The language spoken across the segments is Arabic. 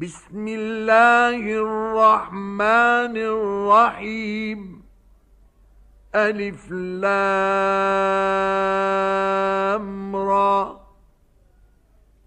بسم الله الرحمن الرحيم. ألف لام را.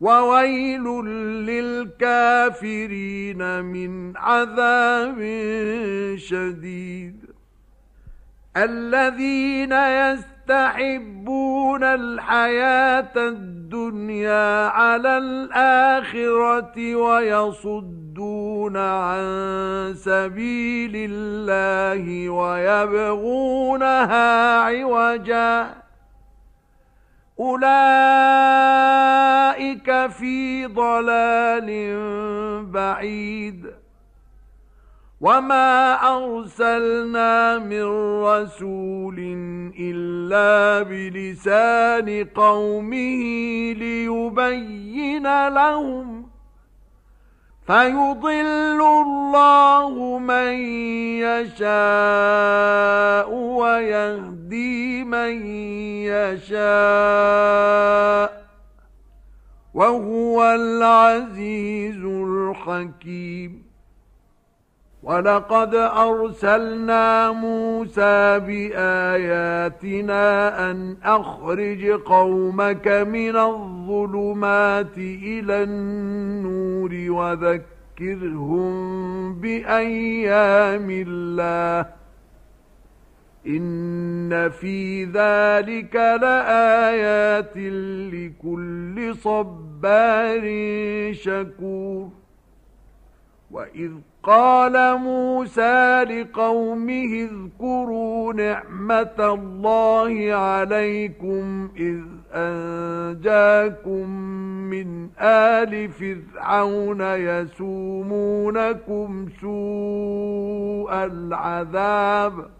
وويل للكافرين من عذاب شديد. الذين يستحبون الحياة الدنيا على الآخرة ويصدون عن سبيل الله ويبغونها عوجاً. أولئك في ضلال بعيد. وما أرسلنا من رسول إلا بلسان قومه ليبين لهم فيضل الله من يشاء ويهدي من يشاء وهو العزيز الحكيم. ولقد أرسلنا موسى بآياتنا أن أخرج قومك من الظلمات إلى النور وذكرهم بأيام الله إن في ذلك لآيات لكل صبار شكور وإذ قال موسى لقومه اذكروا نعمة الله عليكم إذ أنجاكم من آل فرعون يسومونكم سوء العذاب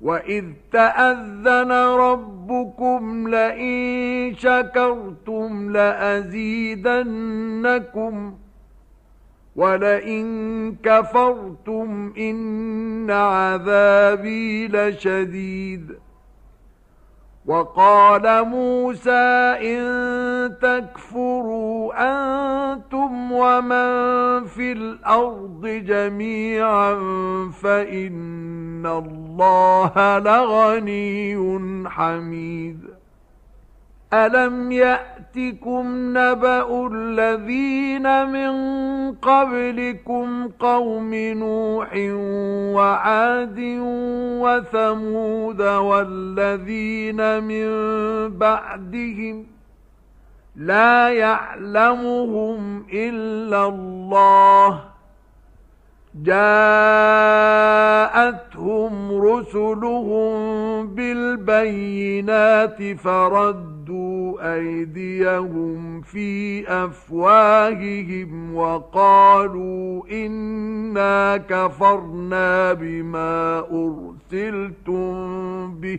وَإِذْ تَأَذَّنَ رَبُّكُمْ لَئِن شَكَرْتُمْ لَأَزِيدَنَّكُمْ وَلَئِن كَفَرْتُمْ إِنَّ عَذَابِي لَشَدِيدٌ وقال موسى إن تكفروا أنتم ومن في الأرض جميعا فإن الله لغني حميد. ألم يأتكم نبأ الذين من قبلكم قوم نوح وعاد وثمود والذين من بعدهم لا يعلمهم إلا الله. جاءتهم رسلهم بالبينات فردوا أيديهم في أفواههم وقالوا إنا كفرنا بما أرسلتم به.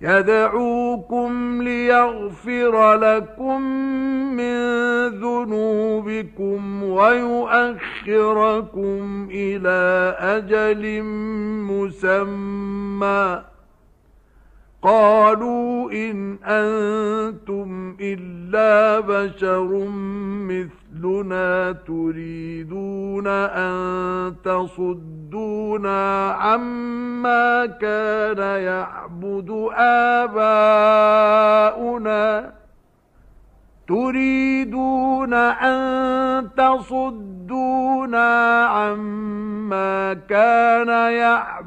يدعوكم ليغفر لكم من ذنوبكم ويؤخركم إلى أجل مسمى. قالوا إن أنتم إلا بشر مثلنا تريدون أن تصدونا عما كان يعبد آباؤنا تريدون أن تصدونا عما كان يعبد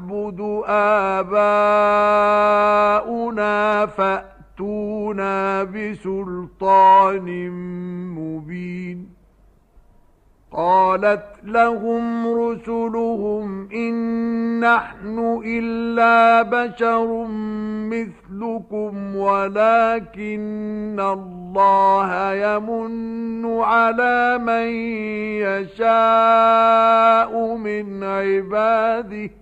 آباؤنا فأتونا بسلطان مبين. قالت لهم رسلهم إن نحن إلا بشر مثلكم ولكن الله يمن على من يشاء من عباده.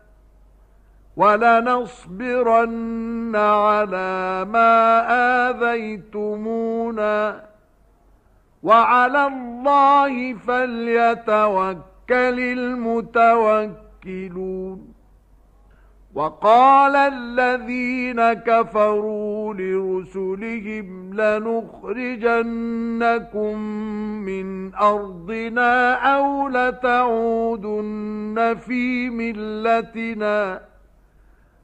ولنصبرن على ما آذيتمونا. وعلى الله فليتوكل المتوكلون. وقال الذين كفروا لرسلهم لنخرجنكم من أرضنا أو لتعودن في ملتنا.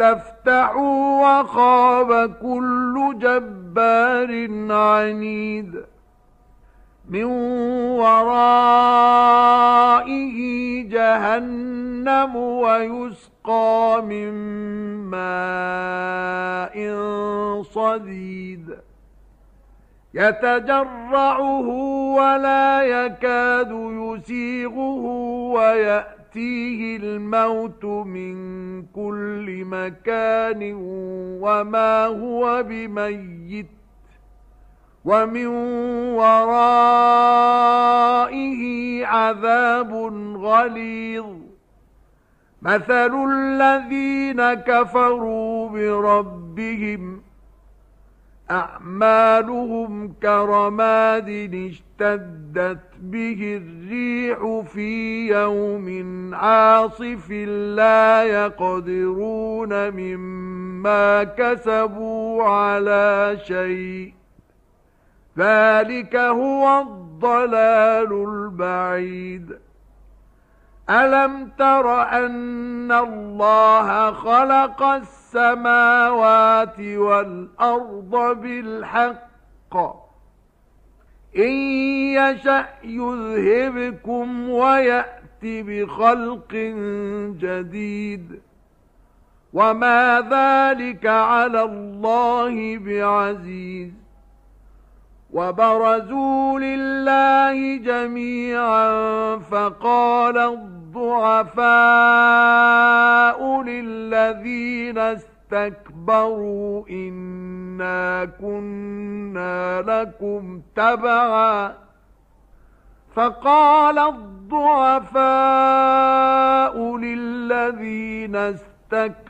واستفتحوا وخاب كل جبار عنيد من ورائه جهنم ويسقى من ماء صديد يتجرعه ولا يكاد يسيغه ويأتيه الموت من كل مكان وما هو بميت ومن ورائه عذاب غليظ. مثل الذين كفروا بربهم أعمالهم كرماد اشتدت به الريح في يوم عاصف لا يقدرون مما كسبوا على شيء. ذلك هو الضلال البعيد. ألم تر أن الله خلق السماوات والأرض بالحق؟ إن يشأ يذهبكم ويأتي بخلق جديد. وما ذلك على الله بعزيز. وبرزوا لله جميعا فقال الضعفاء للذين استكبروا إنا كنا لكم تبعا. فقال الضعفاء للذين استكبروا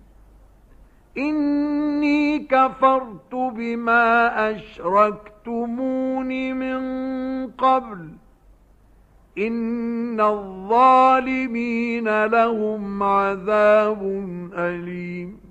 إني كفرت بما أشركتمون من قبل. إن الظالمين لهم عذاب أليم.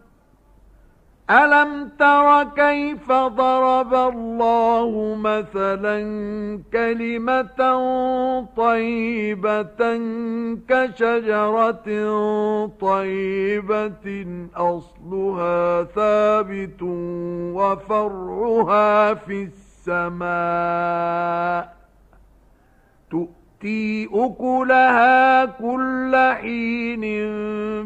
ألم تر كيف ضرب الله مثلا كلمة طيبة كشجرة طيبة أصلها ثابت وفرعها في السماء تؤتي أكلها كل حين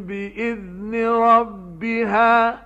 بإذن ربها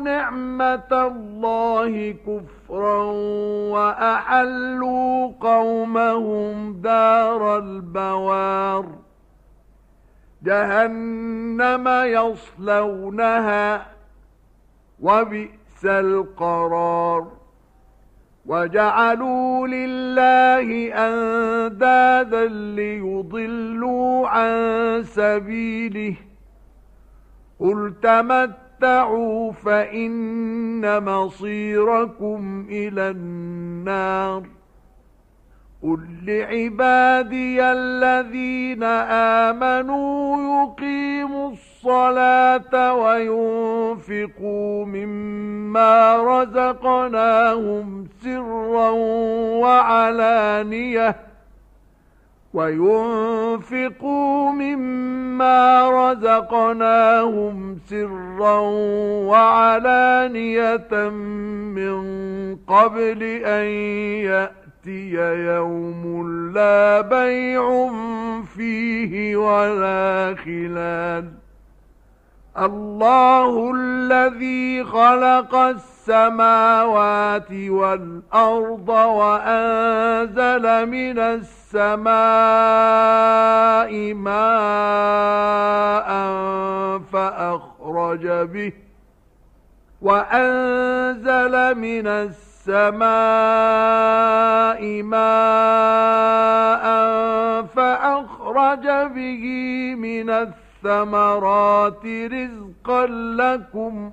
نعمة الله كفرا وأحلوا قومهم دار البوار. جهنم يصلونها وبئس القرار. وجعلوا لله أندادا ليضلوا عن سبيله. قل تمتعوا فإن مصيركم إلى النار. قل لعبادي الذين آمنوا يقيموا الصلاة وينفقوا مما رزقناهم سرا وعلانية وينفقوا مما رزقناهم سرا وعلانية من قبل أن يأتي يوم لا بيع فيه ولا خلال. الله الذي خلق السماوات والأرض وأنزل من السماء ماء فأخرج به وأنزل من السماء ماء فأخرج به من الثمرات رزقا لكم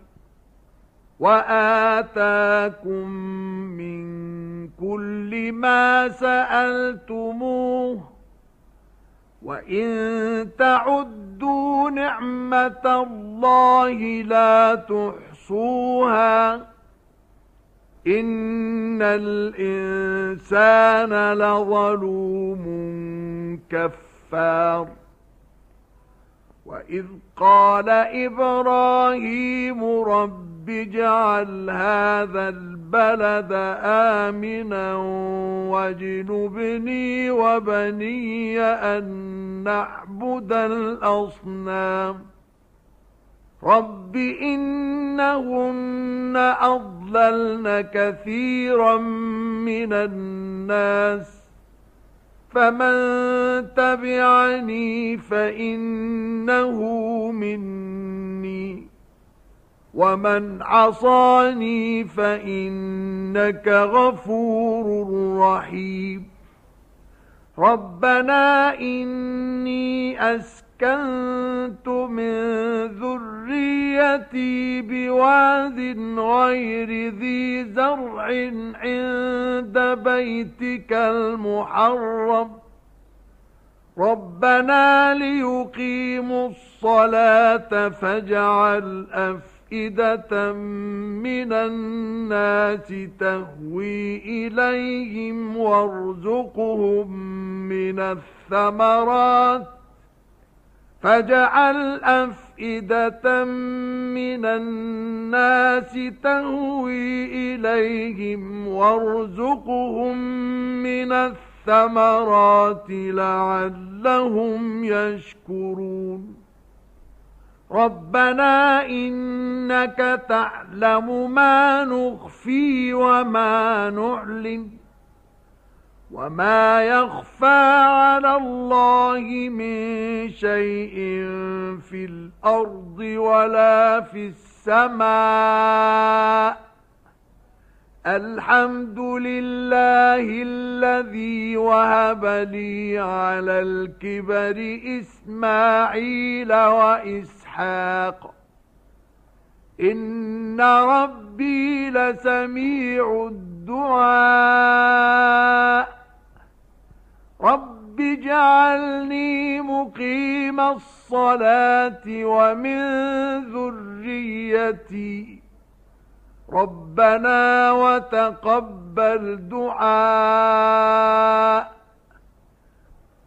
وآتاكم من كل ما سألتموه وإن تعدوا نعمة الله لا تحصوها إن الإنسان لظلوم كفار وإذ قال إبراهيم رب اجعل هذا البلد آمنا واجنبني وبني أن نعبد الأصنام. رب إنهن أضللن كثيرا من الناس. فمن تبعني فإنه مني ومن عصاني فإنك غفور رحيم ربنا إني أسكنت من ذريتي بواد غير ذي زرع عند بيتك المحرم ربنا ليقيموا الصلاة فاجعل أفئدة أفئدة من الناس تهوي إليهم وارزقهم من الثمرات فاجعل أفئدة من الناس تهوي إليهم وارزقهم من الثمرات لعلهم يشكرون ربنا إنك تعلم ما نخفي وما نعلن وما يخفى على الله من شيء في الأرض ولا في السماء الحمد لله الذي وهب لي على الكبر إسماعيل وإسحاق إن ربي لسميع الدعاء. رب اجعلني مقيم الصلاة ومن ذريتي. ربنا وتقبل دعاء.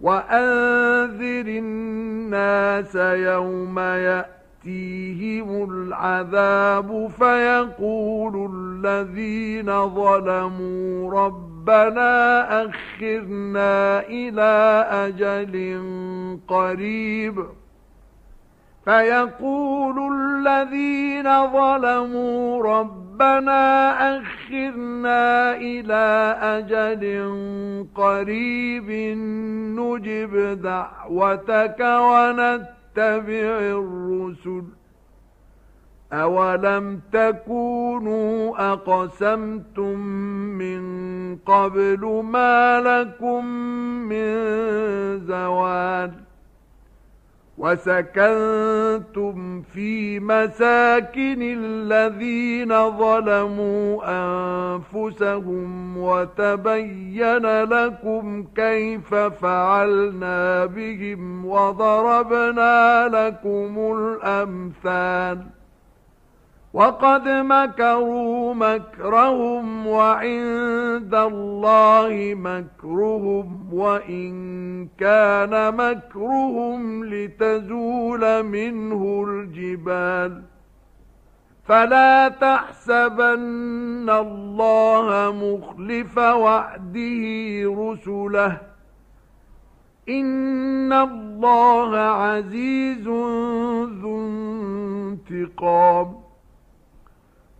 وأنذر الناس يوم يأتيهم العذاب فيقول الذين ظلموا ربنا أخرنا إلى أجل قريب فيقول الذين ظلموا ربنا أخرنا إلى أجل قريب نجب دعوتك ونتبع الرسل. أولم تكونوا أقسمتم من قبل ما لكم من زوال؟ وسكنتم في مساكن الذين ظلموا أنفسهم وتبين لكم كيف فعلنا بهم وضربنا لكم الأمثال وقد مكروا مكرهم وعند الله مكرهم وإن كان مكرهم لتزول منه الجبال. فلا تحسبن الله مخلف وعده رسله. إن الله عزيز ذو انتقام.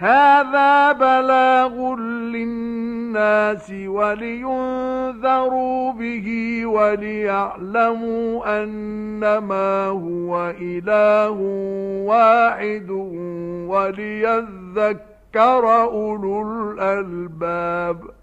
هذا بلاغ للناس ولينذروا به وليعلموا أنما هو إله واحد وليذكر أولو الألباب.